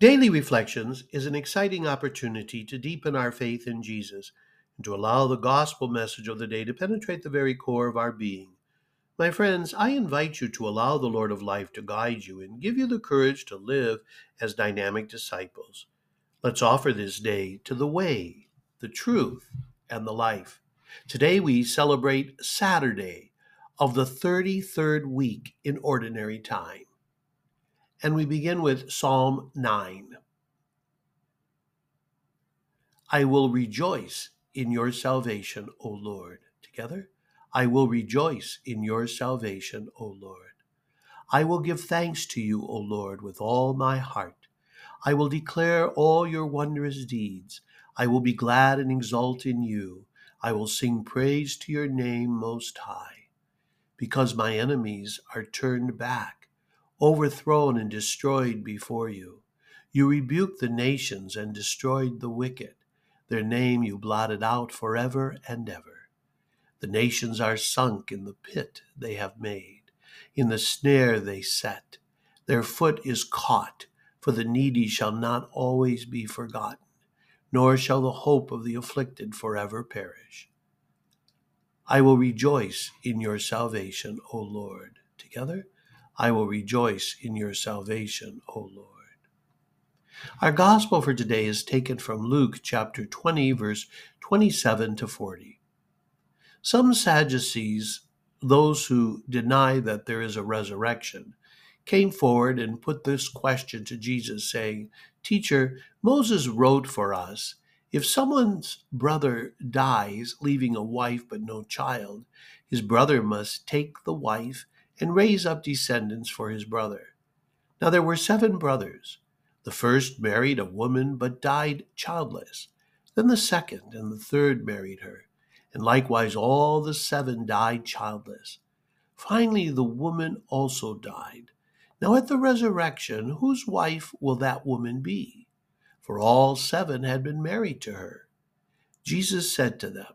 Daily Reflections is an exciting opportunity to deepen our faith in Jesus and to allow the gospel message of the day to penetrate the very core of our being. My friends, I invite you to allow the Lord of life to guide you and give you the courage to live as dynamic disciples. Let's offer this day to the way, the truth, and the life. Today we celebrate Saturday of the 33rd week in ordinary time. And we begin with Psalm 9. I will rejoice in your salvation, O Lord. Together, I will rejoice in your salvation, O Lord. I will give thanks to you, O Lord, with all my heart. I will declare all your wondrous deeds. I will be glad and exult in you. I will sing praise to your name most high. Because my enemies are turned back overthrown and destroyed before you. You rebuked the nations and destroyed the wicked. Their name you blotted out forever and ever. The nations are sunk in the pit they have made, in the snare they set. Their foot is caught, for the needy shall not always be forgotten, nor shall the hope of the afflicted forever perish. I will rejoice in your salvation, O Lord. Together, I will rejoice in your salvation, O Lord. Our gospel for today is taken from Luke chapter 20, verse 27 to 40. Some Sadducees, those who deny that there is a resurrection, came forward and put this question to Jesus, saying, Teacher, Moses wrote for us if someone's brother dies, leaving a wife but no child, his brother must take the wife and raise up descendants for his brother. Now there were seven brothers. The first married a woman but died childless. Then the second and the third married her, and likewise all the seven died childless. Finally, the woman also died. Now at the resurrection, whose wife will that woman be? For all seven had been married to her. Jesus said to them,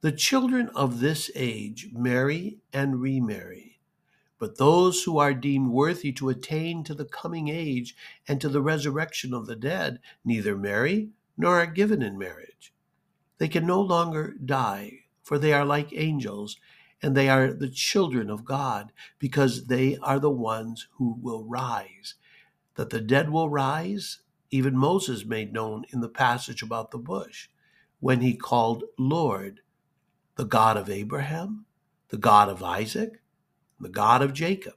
The children of this age marry and remarry but those who are deemed worthy to attain to the coming age and to the resurrection of the dead neither marry nor are given in marriage. They can no longer die, for they are like angels, and they are the children of God, because they are the ones who will rise. That the dead will rise, even Moses made known in the passage about the bush, when he called Lord, the God of Abraham, the God of Isaac, the God of Jacob,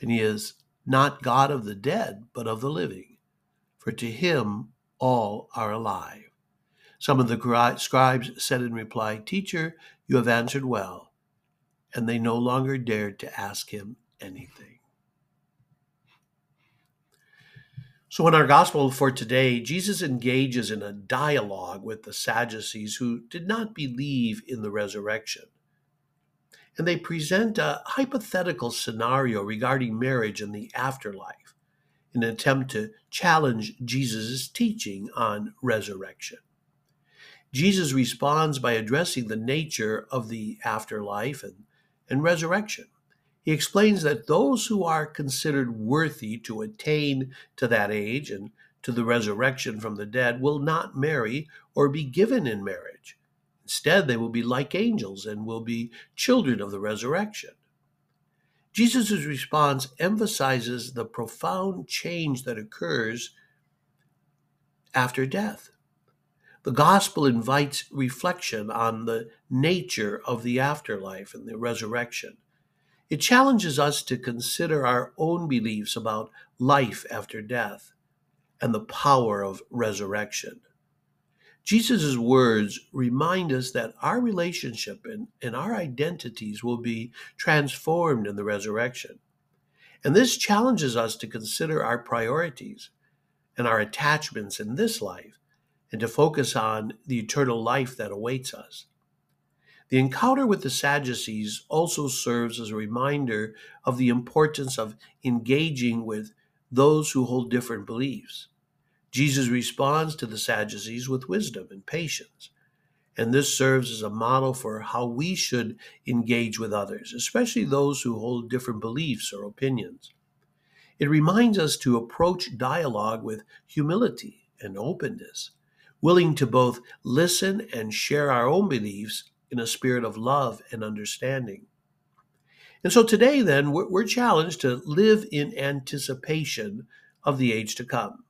and he is not God of the dead, but of the living, for to him all are alive. Some of the scribes said in reply, Teacher, you have answered well. And they no longer dared to ask him anything. So, in our gospel for today, Jesus engages in a dialogue with the Sadducees who did not believe in the resurrection and they present a hypothetical scenario regarding marriage and the afterlife in an attempt to challenge Jesus' teaching on resurrection. Jesus responds by addressing the nature of the afterlife and, and resurrection. He explains that those who are considered worthy to attain to that age and to the resurrection from the dead will not marry or be given in marriage Instead, they will be like angels and will be children of the resurrection. Jesus' response emphasizes the profound change that occurs after death. The gospel invites reflection on the nature of the afterlife and the resurrection. It challenges us to consider our own beliefs about life after death and the power of resurrection. Jesus' words remind us that our relationship and, and our identities will be transformed in the resurrection. And this challenges us to consider our priorities and our attachments in this life and to focus on the eternal life that awaits us. The encounter with the Sadducees also serves as a reminder of the importance of engaging with those who hold different beliefs. Jesus responds to the Sadducees with wisdom and patience. And this serves as a model for how we should engage with others, especially those who hold different beliefs or opinions. It reminds us to approach dialogue with humility and openness, willing to both listen and share our own beliefs in a spirit of love and understanding. And so today, then, we're challenged to live in anticipation of the age to come,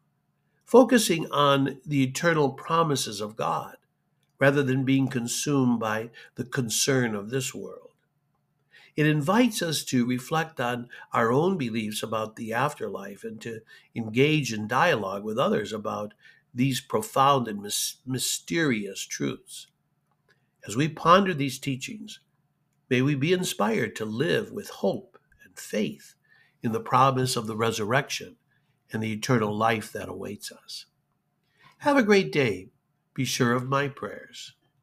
focusing on the eternal promises of God rather than being consumed by the concern of this world. It invites us to reflect on our own beliefs about the afterlife and to engage in dialogue with others about these profound and mysterious truths. As we ponder these teachings, may we be inspired to live with hope and faith in the promise of the resurrection and the eternal life that awaits us. Have a great day. Be sure of my prayers.